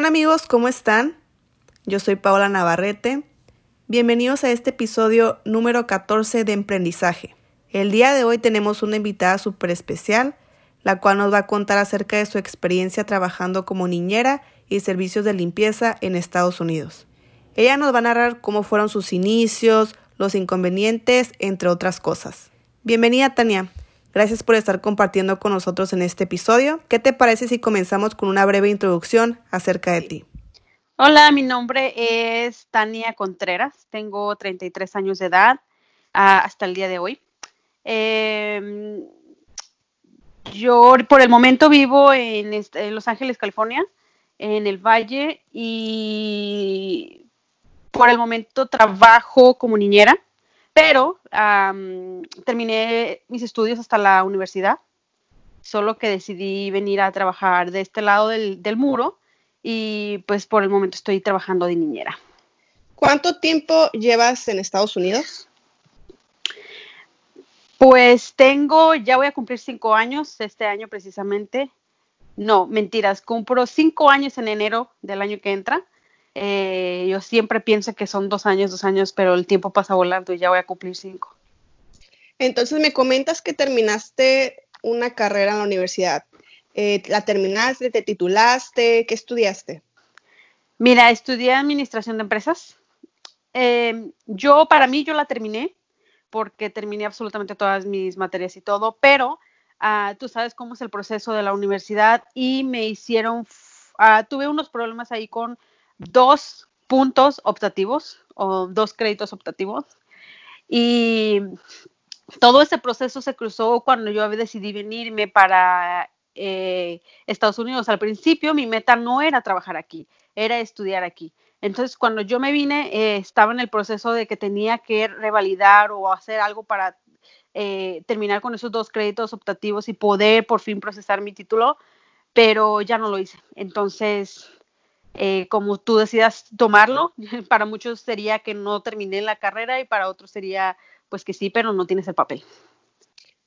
hola amigos? ¿Cómo están? Yo soy Paola Navarrete. Bienvenidos a este episodio número 14 de Emprendizaje. El día de hoy tenemos una invitada súper especial, la cual nos va a contar acerca de su experiencia trabajando como niñera y servicios de limpieza en Estados Unidos. Ella nos va a narrar cómo fueron sus inicios, los inconvenientes, entre otras cosas. Bienvenida Tania. Gracias por estar compartiendo con nosotros en este episodio. ¿Qué te parece si comenzamos con una breve introducción acerca de ti? Hola, mi nombre es Tania Contreras, tengo 33 años de edad ah, hasta el día de hoy. Em, yo por el momento vivo en, en, Los Ángeles, California, en el Valle, y por el momento trabajo como niñera pero terminé mis estudios hasta la universidad, solo que decidí venir a trabajar de este lado del, del muro y pues por el momento estoy trabajando de niñera. ¿Cuánto tiempo llevas en Estados Unidos? Pues tengo, ya voy a cumplir cinco años este año precisamente. No, mentiras, cumplo cinco años en enero del año que entra. Eh, yo siempre pienso que son dos años, dos años, pero el tiempo pasa volando y ya voy a cumplir cinco. Entonces me comentas que terminaste una carrera en la universidad. Eh, ¿La terminaste? ¿Te titulaste? ¿Qué estudiaste? Mira, estudié administración de empresas. Em, yo, para mí, yo la terminé porque terminé absolutamente todas mis materias y todo, pero ah, tú sabes cómo es el proceso de la universidad y me hicieron, uh, tuve unos problemas ahí con dos puntos optativos o dos créditos optativos. Y todo ese proceso se cruzó cuando yo decidí venirme para eh, Estados Unidos. Al principio mi meta no era trabajar aquí, era estudiar aquí. Entonces, cuando yo me vine, eh, estaba en el proceso de que tenía que revalidar o hacer algo para eh, terminar con esos dos créditos optativos y poder por fin procesar mi título, pero ya no lo hice. Entonces, eh, como tú decidas tomarlo. Para muchos sería que no terminé la carrera y para otros sería pues que sí, pero no tienes el papel.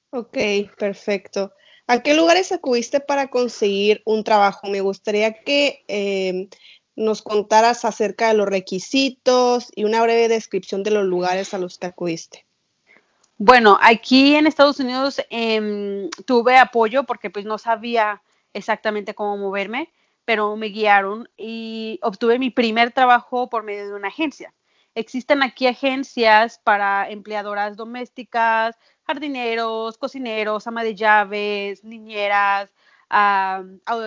Ok, perfecto. ¿A qué lugares acudiste para conseguir un trabajo? Me gustaría que em, nos contaras acerca de los requisitos y una breve descripción de los lugares a los que acudiste. Bueno, aquí en Estados Unidos em, tuve apoyo porque pues no sabía exactamente cómo moverme pero me guiaron y obtuve mi primer trabajo por medio de una agencia. Existen aquí agencias para empleadoras domésticas, jardineros, cocineros, ama de llaves, niñeras,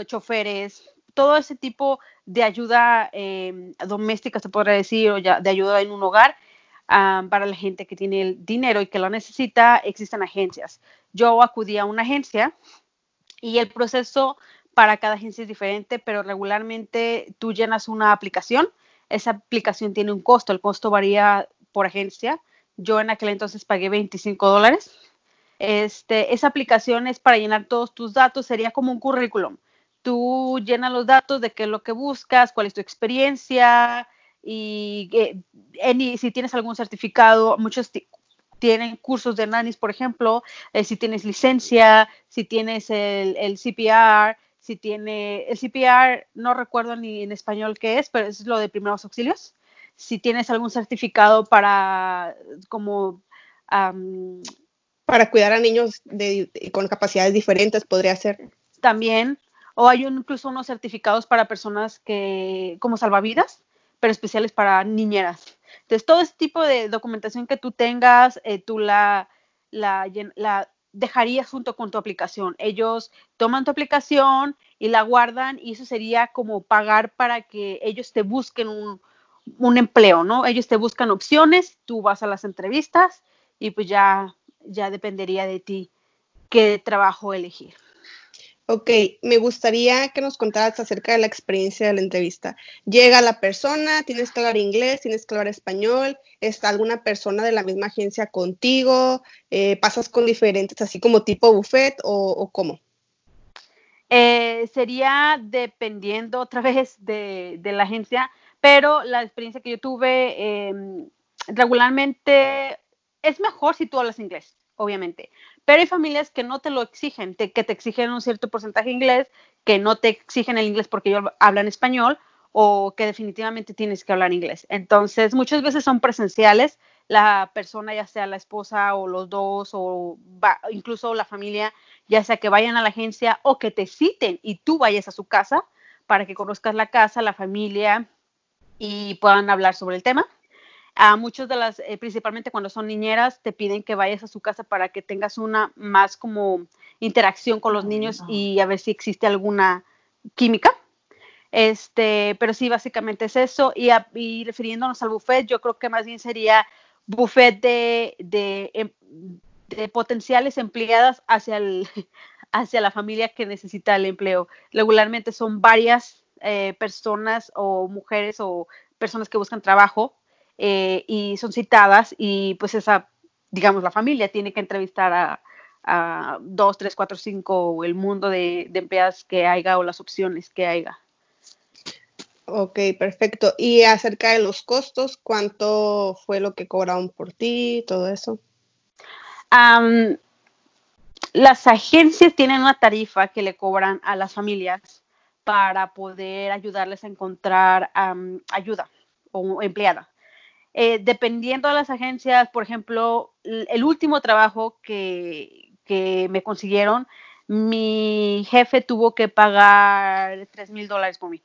choferes, todo ese tipo de ayuda em, doméstica, se podría decir, o de ayuda en un hogar. para la gente que tiene el dinero y que lo necesita, existen agencias. Yo acudí a una agencia y el proceso para cada agencia es diferente, pero regularmente tú llenas una aplicación, esa aplicación tiene un costo, el costo varía por agencia. Yo en aquel entonces pagué 25 dólares. Este, esa aplicación es para llenar todos tus datos, sería como un currículum. Tú llenas los datos de qué es lo que buscas, cuál es tu experiencia y eh, si tienes algún certificado, muchos tienen cursos de nannies, por ejemplo, eh, si tienes licencia, si tienes el CPR, si tiene el CPR, no recuerdo ni en español qué es, pero es lo de primeros auxilios. Si tienes algún certificado para como para cuidar a niños con capacidades diferentes, podría ser. También, o hay incluso unos certificados para personas que, como salvavidas, pero especiales para niñeras. Entonces, todo ese tipo de documentación que tú tengas, eh, tú la, la, la dejarías junto con tu aplicación. Ellos toman tu aplicación y la guardan y eso sería como pagar para que ellos te busquen un, un empleo, ¿no? Ellos te buscan opciones, tú vas a las entrevistas y pues ya, ya dependería de ti qué trabajo elegir. Ok, me gustaría que nos contaras acerca de la experiencia de la entrevista. Llega la persona, tienes que hablar inglés, tienes que hablar español, está alguna persona de la misma agencia contigo, eh, pasas con diferentes, así como tipo buffet o, cómo. Eh, sería dependiendo otra vez de, la agencia, pero la experiencia que yo tuve em, regularmente es mejor si tú hablas inglés obviamente. Pero hay familias que no te lo exigen, que te exigen un cierto porcentaje inglés, que no te exigen el inglés porque ellos hablan español, o que definitivamente tienes que hablar inglés. Entonces, muchas veces son presenciales, la persona, ya sea la esposa o los dos, o incluso la familia, ya sea que vayan a la agencia o que te citen y tú vayas a su casa para que conozcas la casa, la familia y puedan hablar sobre el tema. A muchos de las, eh, principalmente cuando son niñeras, te piden que vayas a su casa para que tengas una más como interacción con los niños y a ver si existe alguna química. Este, pero sí, básicamente es eso. Y, refiriéndonos al buffet, yo creo que más bien sería buffet de, de, em, de potenciales empleadas hacia, el, hacia la familia que necesita el empleo. Regularmente son varias eh, personas o mujeres o personas que buscan trabajo eh, y son citadas y pues esa, digamos, la familia tiene que entrevistar a, dos, tres, cuatro, cinco, el mundo de, de empleadas que haya o las opciones que haya. Ok, perfecto. Y acerca de los costos, ¿cuánto fue lo que cobraron por ti, todo eso? las agencias tienen una tarifa que le cobran a las familias para poder ayudarles a encontrar ayuda o empleada. Eh, dependiendo de las agencias, por ejemplo, el último trabajo que, que me consiguieron, mi jefe tuvo que pagar 3 mil dólares por mí.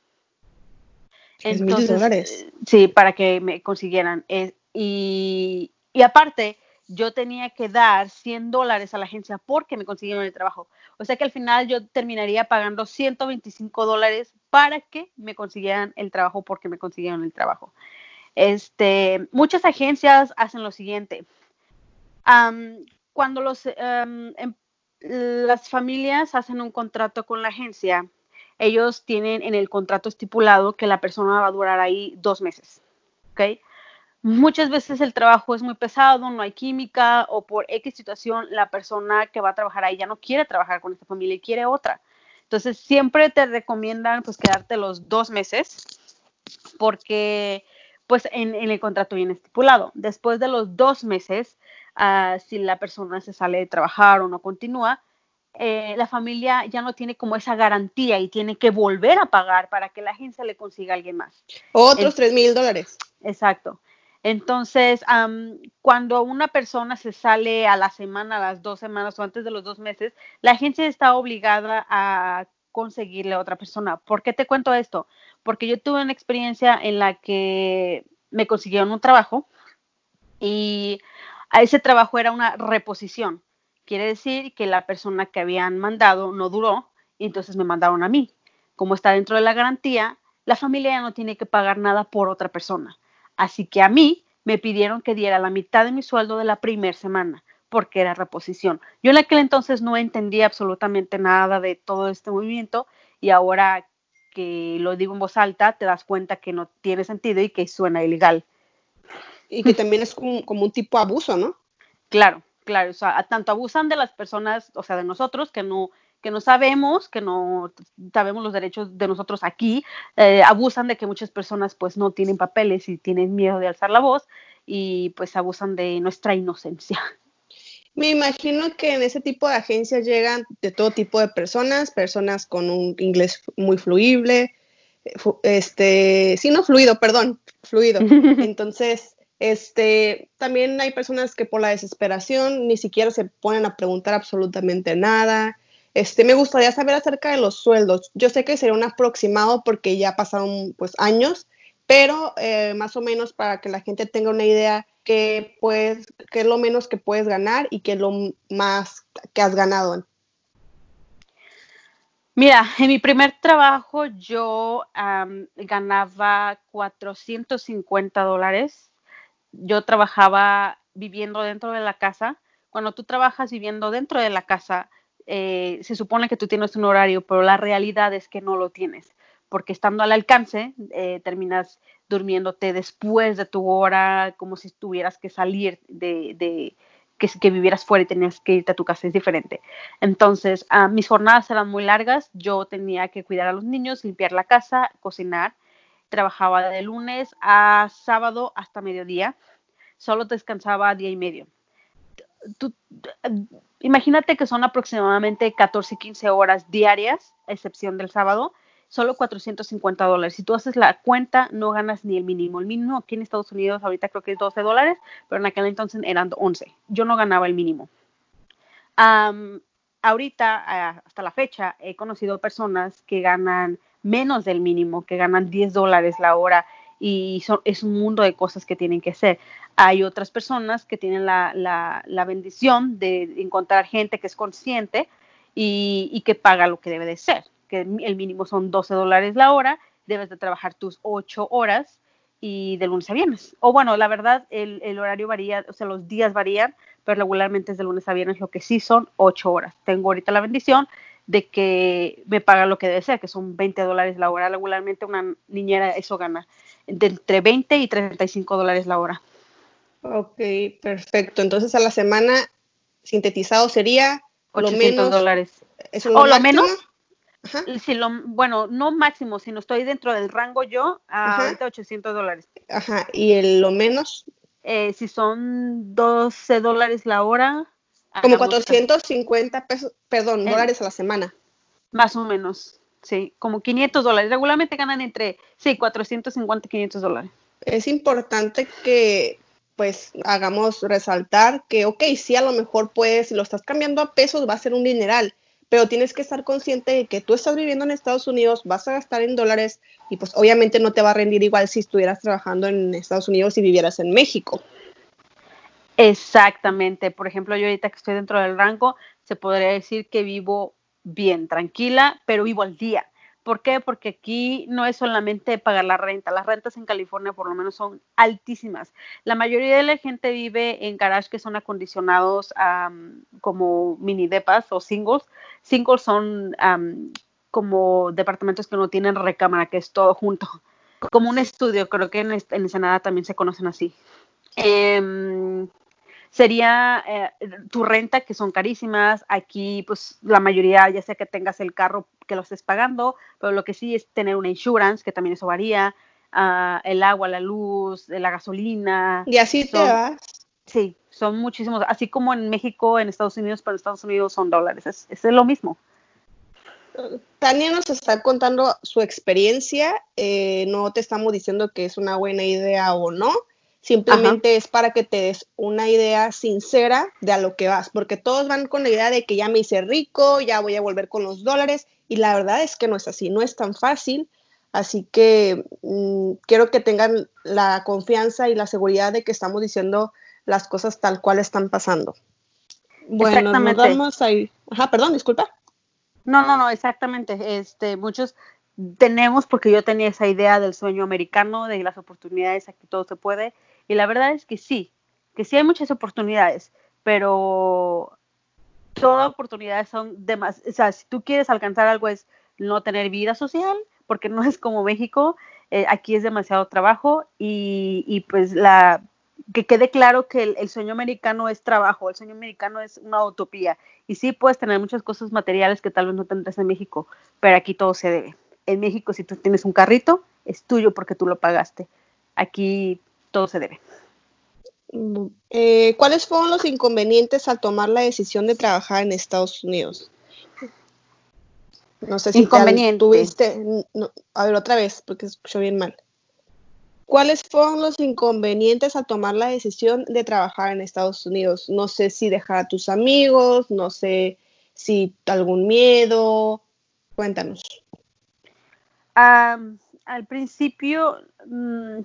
Entonces, dólares? Sí, para que me consiguieran. Eh, y, y, aparte, yo tenía que dar 100 dólares a la agencia porque me consiguieron el trabajo. O sea que al final yo terminaría pagando 125 dólares para que me consiguieran el trabajo porque me consiguieron el trabajo. Este, muchas agencias hacen lo siguiente. cuando los, em, las familias hacen un contrato con la agencia, ellos tienen en el contrato estipulado que la persona va a durar ahí dos meses. ¿ok? Muchas veces el trabajo es muy pesado, no hay química o por X situación la persona que va a trabajar ahí ya no quiere trabajar con esta familia y quiere otra. Entonces siempre te recomiendan pues quedarte los dos meses porque pues en, el contrato viene estipulado. Después de los dos meses, ah, si la persona se sale de trabajar o no continúa, eh, la familia ya no tiene como esa garantía y tiene que volver a pagar para que la agencia le consiga a alguien más. Otros tres mil dólares. Exacto. Entonces, cuando una persona se sale a la semana, a las dos semanas o antes de los dos meses, la agencia está obligada a conseguirle a otra persona. ¿Por qué te cuento esto? Porque yo tuve una experiencia en la que me consiguieron un trabajo y a ese trabajo era una reposición. Quiere decir que la persona que habían mandado no duró y entonces me mandaron a mí. Como está dentro de la garantía, la familia no tiene que pagar nada por otra persona. Así que a mí me pidieron que diera la mitad de mi sueldo de la primera semana, porque era reposición. Yo en aquel entonces no entendía absolutamente nada de todo este movimiento y ahora que lo digo en voz alta, te das cuenta que no tiene sentido y que suena ilegal. Y que también es como, como un tipo de abuso, ¿no? Claro, claro, o sea, tanto abusan de las personas, o sea, de nosotros, que no, que no sabemos, que no sabemos los derechos de nosotros aquí, eh, abusan de que muchas personas pues no tienen papeles y tienen miedo de alzar la voz y pues abusan de nuestra inocencia. Me imagino que en ese tipo de agencias llegan de todo tipo de personas, personas con un inglés muy fluible, este, sí, no fluido, perdón, fluido. Entonces, este, también hay personas que por la desesperación ni siquiera se ponen a preguntar absolutamente nada. Este, me gustaría saber acerca de los sueldos. Yo sé que sería un aproximado porque ya pasaron pues años, pero eh, más o menos para que la gente tenga una idea que pues qué es lo menos que puedes ganar y qué es lo más que has ganado. Mira, en mi primer trabajo yo ganaba 450 dólares. Yo trabajaba viviendo dentro de la casa. Cuando tú trabajas viviendo dentro de la casa, eh, se supone que tú tienes un horario, pero la realidad es que no lo tienes, porque estando al alcance, eh, terminas durmiéndote después de tu hora, como si tuvieras que salir de, que, vivieras fuera y tenías que irte a tu casa, es diferente. Entonces, ah, mis jornadas eran muy largas, yo tenía que cuidar a los niños, limpiar la casa, cocinar, trabajaba de lunes a sábado hasta mediodía, solo descansaba día y medio. Tú, imagínate que son aproximadamente 14 y 15 horas diarias, a excepción del sábado. Solo 450 dólares. Si tú haces la cuenta, no ganas ni el mínimo. El mínimo aquí en Estados Unidos ahorita creo que es 12 dólares, pero en aquel entonces eran 11. Yo no ganaba el mínimo. ahorita, hasta la fecha, he conocido personas que ganan menos del mínimo, que ganan 10 dólares la hora y es un mundo de cosas que tienen que hacer. Hay otras personas que tienen la, la, bendición de encontrar gente que es consciente y, y, que paga lo que debe de ser, que el mínimo son 12 dólares la hora, debes de trabajar tus 8 horas y de lunes a viernes. O bueno, la verdad, el, el, horario varía, o sea, los días varían, pero regularmente es de lunes a viernes, lo que sí son 8 horas. Tengo ahorita la bendición de que me paga lo que debe ser, que son 20 dólares la hora. Regularmente una niñera eso gana de entre 20 y 35 dólares la hora. Ok, perfecto. Entonces a la semana sintetizado sería 800 dólares. ¿Es lo o lo menos. Si lo, bueno, no máximo, sino estoy dentro del rango yo, a ahorita 800 dólares. Ajá, ¿y el, lo menos? Eh, si son 12 dólares la hora. Como 450 pesos, perdón, dólares a la semana. Más o menos, sí, como 500 dólares. Regularmente ganan entre, sí, 450 y 500 dólares. Es importante que pues hagamos resaltar que, ok, sí, a lo mejor pues si lo estás cambiando a pesos va a ser un dineral, pero tienes que estar consciente de que tú estás viviendo en Estados Unidos, vas a gastar en dólares y pues obviamente no te va a rendir igual si estuvieras trabajando en Estados Unidos y vivieras en México. Exactamente. Por ejemplo, yo ahorita que estoy dentro del rango, se podría decir que vivo bien, tranquila, pero vivo al día. ¿Por qué? Porque aquí no es solamente pagar la renta. Las rentas en California por lo menos son altísimas. La mayoría de la gente vive en garages que son acondicionados como mini depas o singles. Singles son como departamentos que no tienen recámara, que es todo junto. Como un estudio, creo que en, en Ensenada también se conocen así. Em, sería eh, tu renta, que son carísimas. Aquí, pues la mayoría, ya sea que tengas el carro que lo estés pagando, pero lo que sí es tener una insurance, que también eso varía, ah, el agua, la luz, la gasolina. Y así te vas. Sí, son muchísimos, así como en México, en Estados Unidos, pero en Estados Unidos son dólares, es, es lo mismo. Tania nos está contando su experiencia, eh, no te estamos diciendo que es una buena idea o no, Simplemente es para que te des una idea sincera de a lo que vas, porque todos van con la idea de que ya me hice rico, ya voy a volver con los dólares, y la verdad es que no es así, no es tan fácil. Así que mm, quiero que tengan la confianza y la seguridad de que estamos diciendo las cosas tal cual están pasando. Bueno, nos vamos ahí. Ajá, perdón, disculpa. No, no, no, exactamente. Este, muchos tenemos, porque yo tenía esa idea del sueño americano, de las oportunidades, aquí todo se puede, y la verdad es que sí, que sí hay muchas oportunidades, pero todas oportunidades son demasiado, o sea, si tú quieres alcanzar algo es no tener vida social, porque no es como México, eh, aquí es demasiado trabajo y, y, pues la que quede claro que el, sueño americano es trabajo, el sueño americano es una utopía y sí puedes tener muchas cosas materiales que tal vez no tendrás en México, pero aquí todo se debe. En México si tú tienes un carrito es tuyo porque tú lo pagaste. Aquí todo se debe. Eh, ¿Cuáles fueron los inconvenientes al tomar la decisión de trabajar en Estados Unidos? No sé si tuviste. a ver, otra vez, porque escucho bien mal. ¿Cuáles fueron los inconvenientes al tomar la decisión de trabajar en Estados Unidos? No sé si dejar a tus amigos, no sé si algún miedo. Cuéntanos. al principio, mm,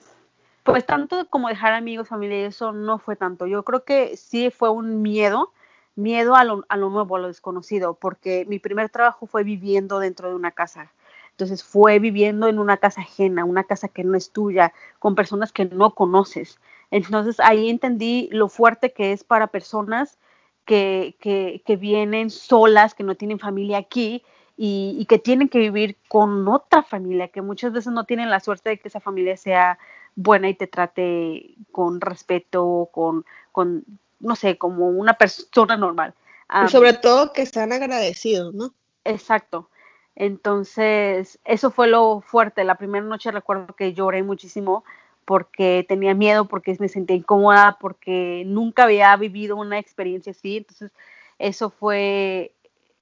pues tanto como dejar amigos, familia, eso no fue tanto. Yo creo que sí fue un miedo, miedo a lo, a lo nuevo, a lo desconocido, porque mi primer trabajo fue viviendo dentro de una casa. Entonces fue viviendo en una casa ajena, una casa que no es tuya, con personas que no conoces. Entonces ahí entendí lo fuerte que es para personas que, que, que vienen solas, que no tienen familia aquí y, y, que tienen que vivir con otra familia, que muchas veces no tienen la suerte de que esa familia sea buena y te trate con respeto, con, con no sé, como una persona normal. y sobre todo que sean agradecidos, ¿no? Exacto. Entonces, eso fue lo fuerte. La primera noche recuerdo que lloré muchísimo porque tenía miedo, porque me sentía incómoda, porque nunca había vivido una experiencia así. Entonces, eso fue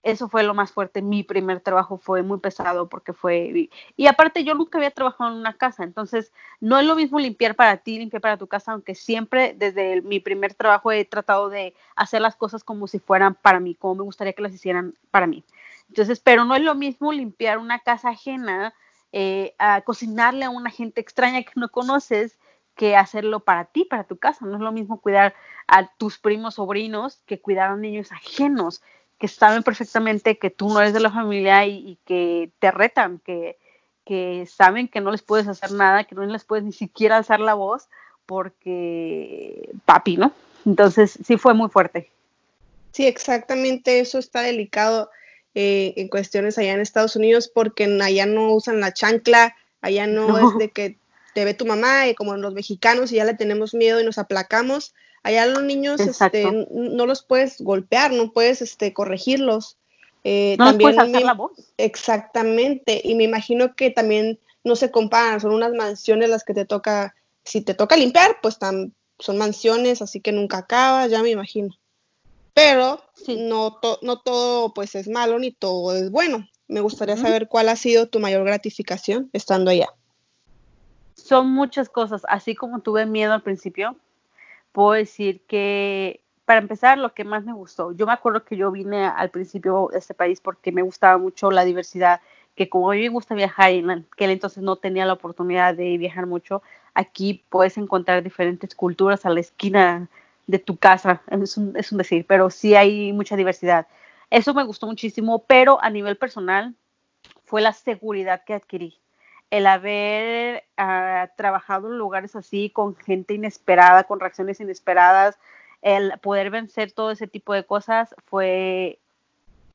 eso fue lo más fuerte. Mi primer trabajo fue muy pesado porque fue... Y, aparte yo nunca había trabajado en una casa, entonces no es lo mismo limpiar para ti, limpiar para tu casa, aunque siempre desde mi primer trabajo he tratado de hacer las cosas como si fueran para mí, como me gustaría que las hicieran para mí. Entonces, pero no es lo mismo limpiar una casa ajena, eh, a cocinarle a una gente extraña que no conoces, que hacerlo para ti, para tu casa. No es lo mismo cuidar a tus primos sobrinos que cuidar a niños ajenos que saben perfectamente que tú no eres de la familia y, que te retan, que, que, saben que no les puedes hacer nada, que no les puedes ni siquiera alzar la voz porque papi, ¿no? Entonces sí fue muy fuerte. Sí, exactamente, eso está delicado eh, en cuestiones allá en Estados Unidos porque allá no usan la chancla, allá no, es de que te ve tu mamá y como los mexicanos y ya le tenemos miedo y nos aplacamos, Allá los niños este, no los puedes golpear, no puedes este, corregirlos. Eh, no también puedes alzar la voz. Exactamente, y me imagino que también no se comparan, son unas mansiones las que te toca, si te toca limpiar, pues son mansiones, así que nunca acaba, ya me imagino. Pero no, no todo pues es malo ni todo es bueno. Me gustaría saber cuál ha sido tu mayor gratificación estando allá. Son muchas cosas, así como tuve miedo al principio, puedo decir que, para empezar, lo que más me gustó, yo me acuerdo que yo vine al principio de este país porque me gustaba mucho la diversidad, que como a mí me gusta viajar y en aquel entonces no tenía la oportunidad de viajar mucho, aquí puedes encontrar diferentes culturas a la esquina de tu casa, es un, es un decir, pero sí hay mucha diversidad. Eso me gustó muchísimo, pero a nivel personal fue la seguridad que adquirí el haber ah, trabajado en lugares así con gente inesperada, con reacciones inesperadas, el poder vencer todo ese tipo de cosas fue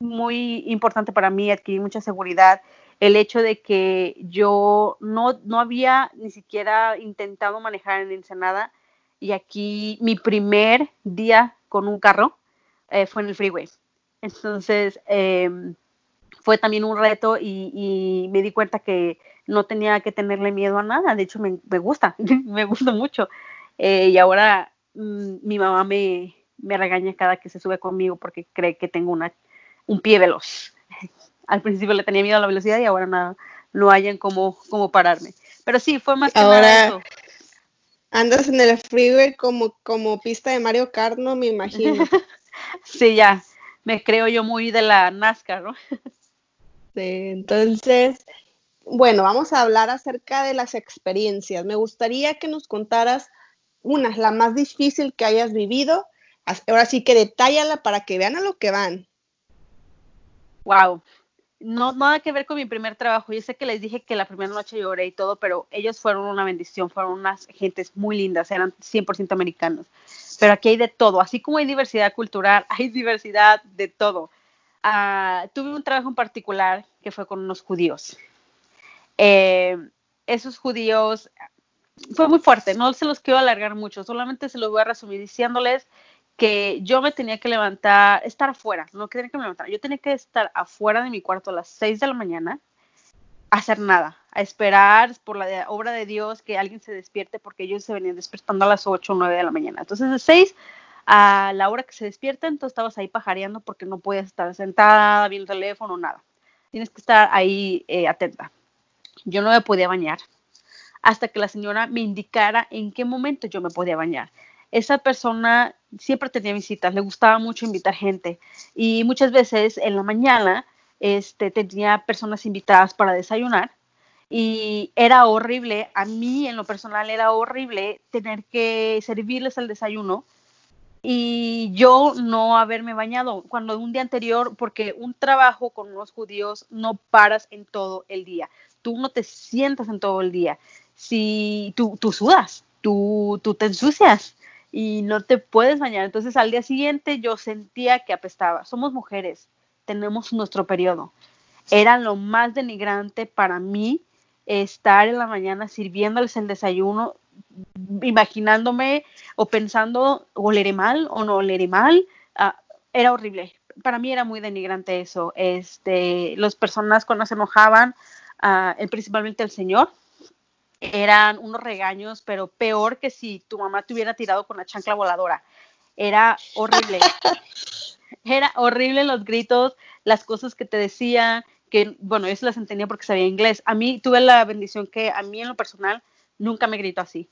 muy importante para mí, adquirir mucha seguridad. El hecho de que yo no, no había ni siquiera intentado manejar en Ensenada y aquí mi primer día con un carro eh, fue en el freeway. Entonces, em, fue también un reto y, me di cuenta que no tenía que tenerle miedo a nada. De hecho, me, gusta, me gusta mucho. Eh, y ahora mm, mi mamá me, me, regaña cada que se sube conmigo porque cree que tengo una, un pie veloz. Al principio le tenía miedo a la velocidad y ahora nada, no hayan como, como pararme. Pero sí, fue más que ahora... nada eso. Andas en el freeway como, como pista de Mario Kart, no me imagino. sí, ya, me creo yo muy de la NASCAR, ¿no? entonces, bueno, vamos a hablar acerca de las experiencias. Me gustaría que nos contaras una, la más difícil que hayas vivido. Ahora sí que detállala para que vean a lo que van. Wow. No, nada que ver con mi primer trabajo. Yo sé que les dije que la primera noche lloré y todo, pero ellos fueron una bendición, fueron unas gentes muy lindas, eran 100% americanos. Pero aquí hay de todo, así como hay diversidad cultural, hay diversidad de todo. Ah, tuve un trabajo en particular que fue con unos judíos. Eh, esos judíos fue muy fuerte, no se los quiero alargar mucho, solamente se los voy a resumir diciéndoles que yo me tenía que levantar, estar afuera, no que tenía que levantar, yo tenía que estar afuera de mi cuarto a las 6 de la mañana, hacer nada, a esperar por la obra de Dios que alguien se despierte porque ellos se venían despertando a las 8 o 9 de la mañana. Entonces de 6 a la hora que se despiertan, tú estabas ahí pajareando porque no podías estar sentada, viendo el teléfono, nada. Tienes que estar ahí eh, atenta. Yo no me podía bañar. Hasta que la señora me indicara en qué momento yo me podía bañar. Esa persona siempre tenía visitas, le gustaba mucho invitar gente. Y muchas veces en la mañana este, tenía personas invitadas para desayunar. Y era horrible, a mí en lo personal era horrible tener que servirles el desayuno y yo no haberme bañado. Cuando un día anterior, porque un trabajo con unos judíos no paras en todo el día, tú no te sientas en todo el día, si tú, tú sudas, tú, tú te ensucias y no te puedes bañar, entonces al día siguiente yo sentía que apestaba, somos mujeres, tenemos nuestro periodo, era lo más denigrante para mí estar en la mañana sirviéndoles el desayuno imaginándome o pensando, oleré mal o no oleré mal. Ah, era horrible. Para mí era muy denigrante eso. Este, las personas cuando se enojaban, uh, principalmente el señor, eran unos regaños, pero peor que si tu mamá te hubiera tirado con la chancla voladora. Era horrible. era horrible los gritos, las cosas que te decía, que bueno, yo se las entendía porque sabía inglés. A mí tuve la bendición que a mí en lo personal nunca me gritó así.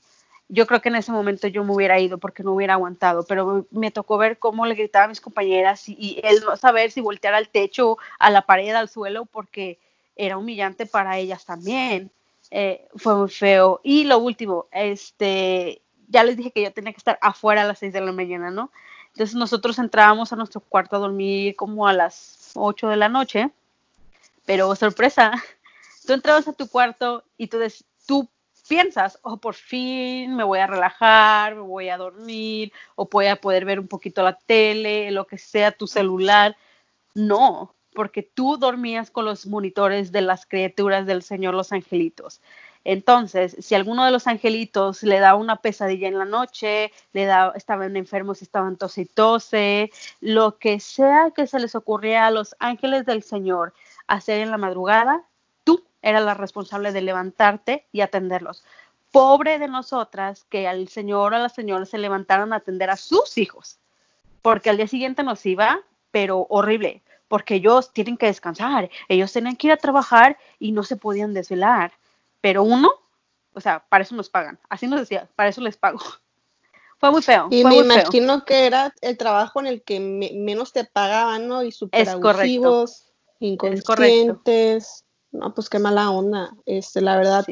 Yo creo que en ese momento yo me hubiera ido porque no hubiera aguantado, pero me tocó ver cómo le gritaba a mis compañeras y, y él no saber si voltear al techo, a la pared, al suelo, porque era humillante para ellas también. Eh, fue muy feo. Y lo último, este, ya les dije que yo tenía que estar afuera a las 6 de la mañana, ¿no? Entonces nosotros entrábamos a nuestro cuarto a dormir como a las 8 de la noche, pero sorpresa, tú entrabas a tu cuarto y tú, tú piensas, oh, por fin me voy a relajar, me voy a dormir, o voy a poder ver un poquito la tele, lo que sea, tu celular. No, porque tú dormías con los monitores de las criaturas del Señor, los angelitos. Entonces, si alguno de los angelitos le da una pesadilla en la noche, le da, estaban enfermos, estaban tos y tose, lo que sea que se les ocurría a los ángeles del Señor hacer en la madrugada, tú eras la responsable de levantarte y atenderlos. Pobre de nosotras que al Señor o a la señora se levantaron a atender a sus hijos, porque al día siguiente nos iba, pero horrible porque ellos tienen que descansar, ellos tenían que ir a trabajar y no se podían desvelar. Pero uno, o sea, para eso nos pagan. Así nos decía, para eso les pago. Fue muy feo. Y me imagino que era el trabajo en el que menos te pagaban, ¿no? Y súper abusivos, inconscientes. No, pues qué mala onda. Este, la verdad,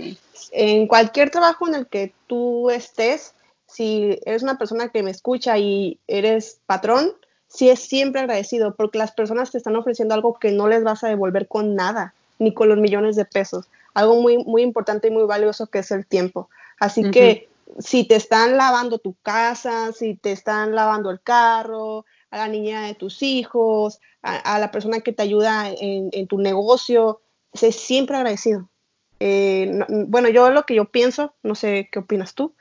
en cualquier trabajo en el que tú estés, si eres una persona que me escucha y eres patrón, sí es siempre agradecido porque las personas te están ofreciendo algo que no les vas a devolver con nada, ni con los millones de pesos. Algo muy, muy importante y muy valioso que es el tiempo. Así que si te están lavando tu casa, si te están lavando el carro, a la niña de tus hijos, a, la persona que te ayuda en, tu negocio, sé siempre agradecido. Eh, bueno, yo lo que yo pienso, no sé qué opinas tú,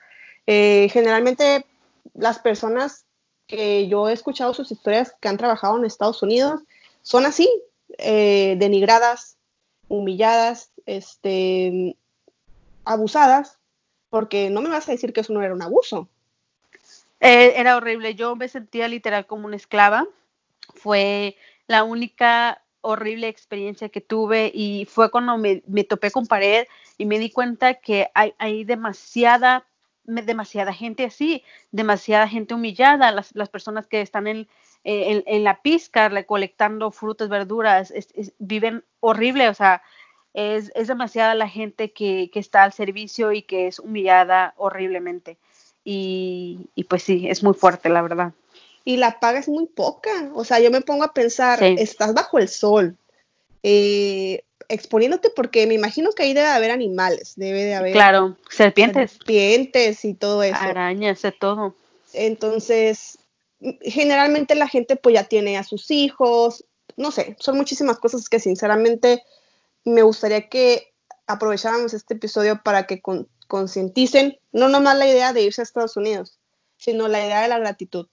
eh, generalmente las personas que yo he escuchado sus historias que han trabajado en Estados Unidos, son así, eh, denigradas, humilladas, este, abusadas, porque no me vas a decir que eso no era un abuso. Eh, era horrible, yo me sentía literal como una esclava, fue la única horrible experiencia que tuve y fue cuando me, me topé con pared y me di cuenta que hay, hay demasiada demasiada gente así, demasiada gente humillada, las, las personas que están en, en, la pizca recolectando frutas, verduras, viven horrible, o sea, es, es demasiada la gente que, que, está al servicio y que es humillada horriblemente. Y, y, pues sí, es muy fuerte, la verdad. Y la paga es muy poca, o sea, yo me pongo a pensar, estás bajo el sol, eh, exponiéndote porque me imagino que ahí debe haber animales, debe de haber. Claro, serpientes. Serpientes y todo eso. Arañas, de todo. Entonces, generalmente la gente pues ya tiene a sus hijos, no sé, son muchísimas cosas que sinceramente me gustaría que aprovecháramos este episodio para que concienticen, no nomás la idea de irse a Estados Unidos, sino la idea de la gratitud.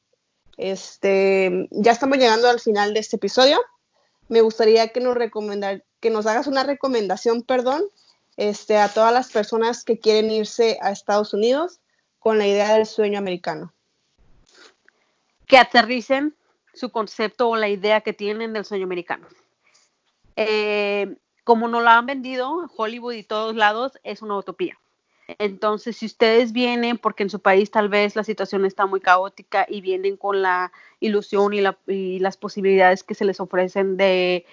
Este, ya estamos llegando al final de este episodio. Me gustaría que nos recomendar, que nos hagas una recomendación, perdón, este, a todas las personas que quieren irse a Estados Unidos con la idea del sueño americano. Que aterricen su concepto o la idea que tienen del sueño americano. Eh, como nos lo han vendido, Hollywood y todos lados, es una utopía. Entonces, si ustedes vienen, porque en su país tal vez la situación está muy caótica y vienen con la ilusión y, y las posibilidades que se les ofrecen de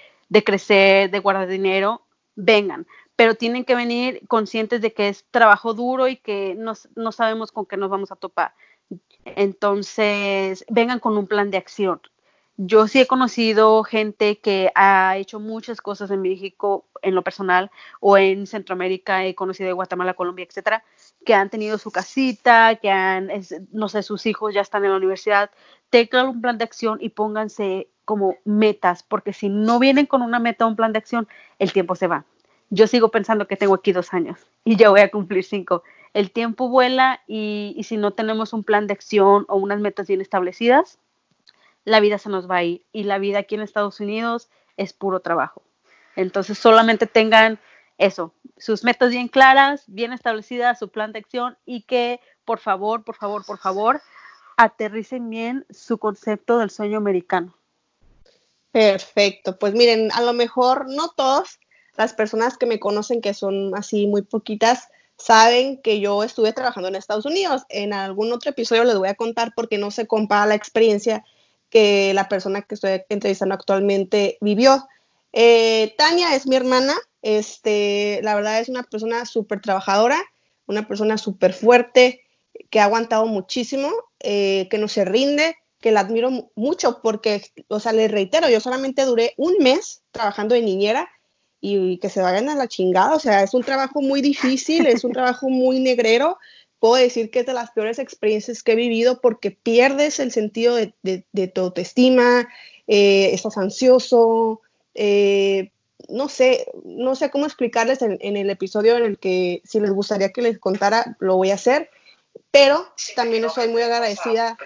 crecer, de guardar dinero, vengan, pero tienen que venir conscientes de que es trabajo duro y que no sabemos con qué nos vamos a topar. Entonces, vengan con un plan de acción. Yo sí he conocido gente que ha hecho muchas cosas en México en lo personal o en Centroamérica, he conocido de Guatemala, Colombia, etcétera, que han tenido su casita, que han, no sé, sus hijos ya están en la universidad. Tengan un plan de acción y pónganse como metas, porque si no vienen con una meta o un plan de acción, el tiempo se va. Yo sigo pensando que tengo aquí dos años y ya voy a cumplir cinco. El tiempo vuela y si no tenemos un plan de acción o unas metas bien establecidas, la vida se nos va a ir. Y la vida aquí en Estados Unidos es puro trabajo. Entonces solamente tengan eso, sus metas bien claras, bien establecidas, su plan de acción y que por favor, por favor, por favor, aterricen bien su concepto del sueño americano. Perfecto, pues miren, a lo mejor no todas las personas que me conocen, que son así muy poquitas, saben que yo estuve trabajando en Estados Unidos. En algún otro episodio les voy a contar porque no se compara la experiencia que la persona que estoy entrevistando actualmente vivió. Eh, Tania es mi hermana, este, la verdad es una persona súper trabajadora, una persona súper fuerte, que ha aguantado muchísimo, eh, que no se rinde, que la admiro mucho porque, o sea, le reitero, yo solamente duré un mes trabajando de niñera y, que se vayan a la chingada, o sea, es un trabajo muy difícil, es un trabajo muy negrero, puedo decir que es de las peores experiencias que he vivido porque pierdes el sentido de, de, tu autoestima, eh, estás ansioso, eh, no sé, no sé cómo explicarles en, en, el episodio en el que si les gustaría que les contara, lo voy a hacer, pero también estoy muy agradecida,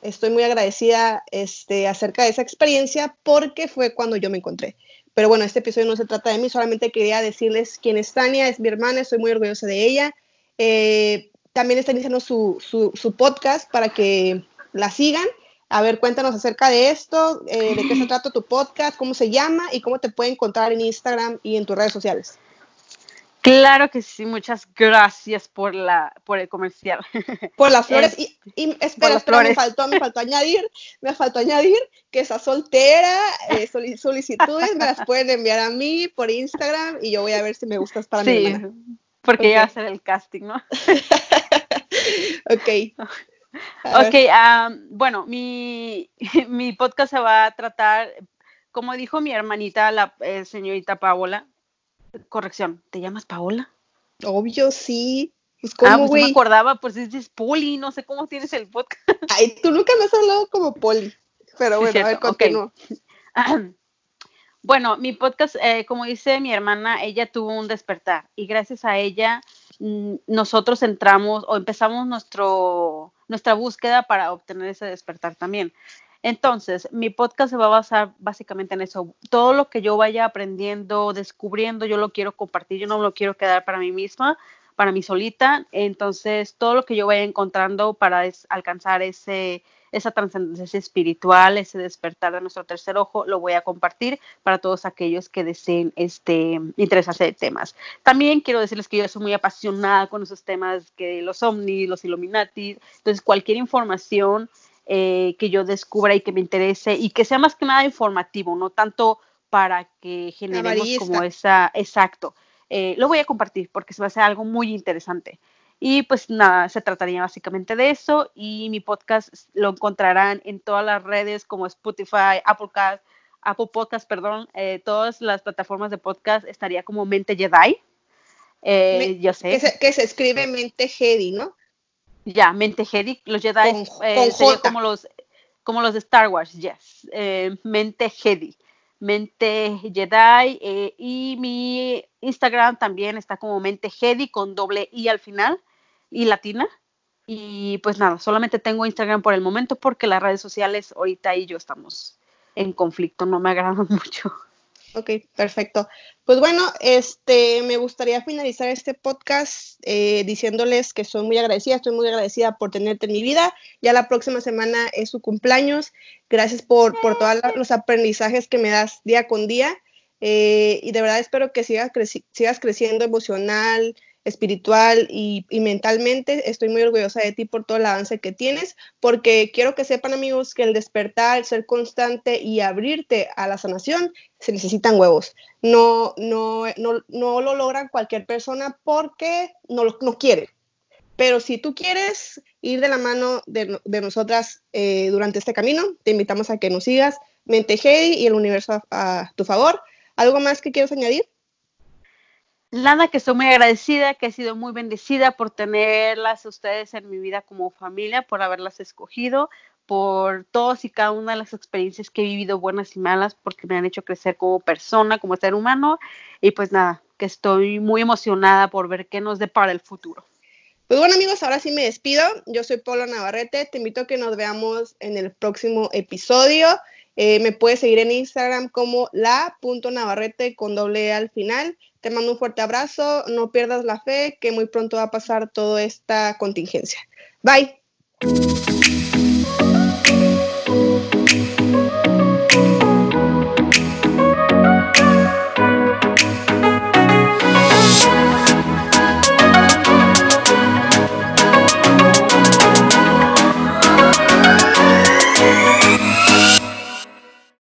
estoy muy agradecida este, acerca de esa experiencia porque fue cuando yo me encontré. Pero bueno, este episodio no se trata de mí, solamente quería decirles quién es Tania, es mi hermana, estoy muy orgullosa de ella. Eh, también está iniciando su, su, podcast para que la sigan. A ver, cuéntanos acerca de esto, eh, de qué se trata tu podcast, cómo se llama y cómo te puede encontrar en Instagram y en tus redes sociales. Claro que sí, muchas gracias por la por el comercial. Por las flores y, espera, me faltó me faltó añadir, me faltó añadir que esa soltera, eh, solicitudes me las pueden enviar a mí por Instagram y yo voy a ver si me gustas para sí. Porque ya va a ser el casting, ¿no? ok. Ok, bueno, mi, mi podcast se va a tratar, como dijo mi hermanita, la eh, señorita Paola, corrección, ¿te llamas Paola? Obvio, sí. Pues, ah, ¿cómo, ah, pues me acordaba, pues dices Poli, no sé cómo tienes el podcast. Ay, tú nunca me has hablado como Poli. Pero bueno, a ver, continúo. Bueno, mi podcast, eh, como dice mi hermana, ella tuvo un despertar y gracias a ella nosotros entramos o empezamos nuestro, nuestra búsqueda para obtener ese despertar también. Entonces, mi podcast se va a basar básicamente en eso. Todo lo que yo vaya aprendiendo, descubriendo, yo lo quiero compartir, yo no lo quiero quedar para mí misma, para mí solita. Entonces, todo lo que yo vaya encontrando para alcanzar ese, esa trascendencia espiritual, ese despertar de nuestro tercer ojo, lo voy a compartir para todos aquellos que deseen este, interesarse de temas. También quiero decirles que yo soy muy apasionada con esos temas que los ovnis, los Illuminati, entonces cualquier información eh, que yo descubra y que me interese y que sea más que nada informativo, no tanto para que generemos como esa, exacto. Eh, lo voy a compartir porque se va a ser algo muy interesante. Y pues nada, se trataría básicamente de eso y mi podcast lo encontrarán en todas las redes como Spotify, Apple Podcast, Apple Podcast, perdón, eh, todas las plataformas de podcast estaría como Mente Jedi. yo sé. Que se, que se, escribe Mente Jedi, ¿no? Ya, Mente Jedi, los Jedi eh, como los, como los de Star Wars, yes. Eh, Mente Jedi. Mente Jedi eh, y mi Instagram también está como Mente Jedi con doble I al final y latina. Y pues nada, solamente tengo Instagram por el momento porque las redes sociales ahorita y yo estamos en conflicto, no me agradan mucho. Ok, perfecto. Pues bueno, este, me gustaría finalizar este podcast eh, diciéndoles que soy muy agradecida, estoy muy agradecida por tenerte en mi vida. Ya la próxima semana es su cumpleaños. Gracias por, por todos los aprendizajes que me das día con día. Eh, y de verdad espero que sigas, sigas creciendo emocional, espiritual y, mentalmente. Estoy muy orgullosa de ti por todo el avance que tienes, porque quiero que sepan amigos que el despertar, el ser constante y abrirte a la sanación, se necesitan huevos. No, no, no, no lo logran cualquier persona porque no, no quiere. Pero si tú quieres ir de la mano de, nosotras eh, durante este camino, te invitamos a que nos sigas Mente y el universo a tu favor. ¿Algo más que quieras añadir? Nada, que estoy muy agradecida, que he sido muy bendecida por tenerlas ustedes en mi vida como familia, por haberlas escogido, por todas y cada una de las experiencias que he vivido, buenas y malas, porque me han hecho crecer como persona, como ser humano. Y pues nada, que estoy muy emocionada por ver qué nos depara el futuro. Pues bueno amigos, ahora sí me despido. Yo soy Paula Navarrete. Te invito a que nos veamos en el próximo episodio. Eh, me puedes seguir en Instagram como la.navarrete con doble e al final. Te mando un fuerte abrazo, no pierdas la fe, que muy pronto va a pasar toda esta contingencia. Bye.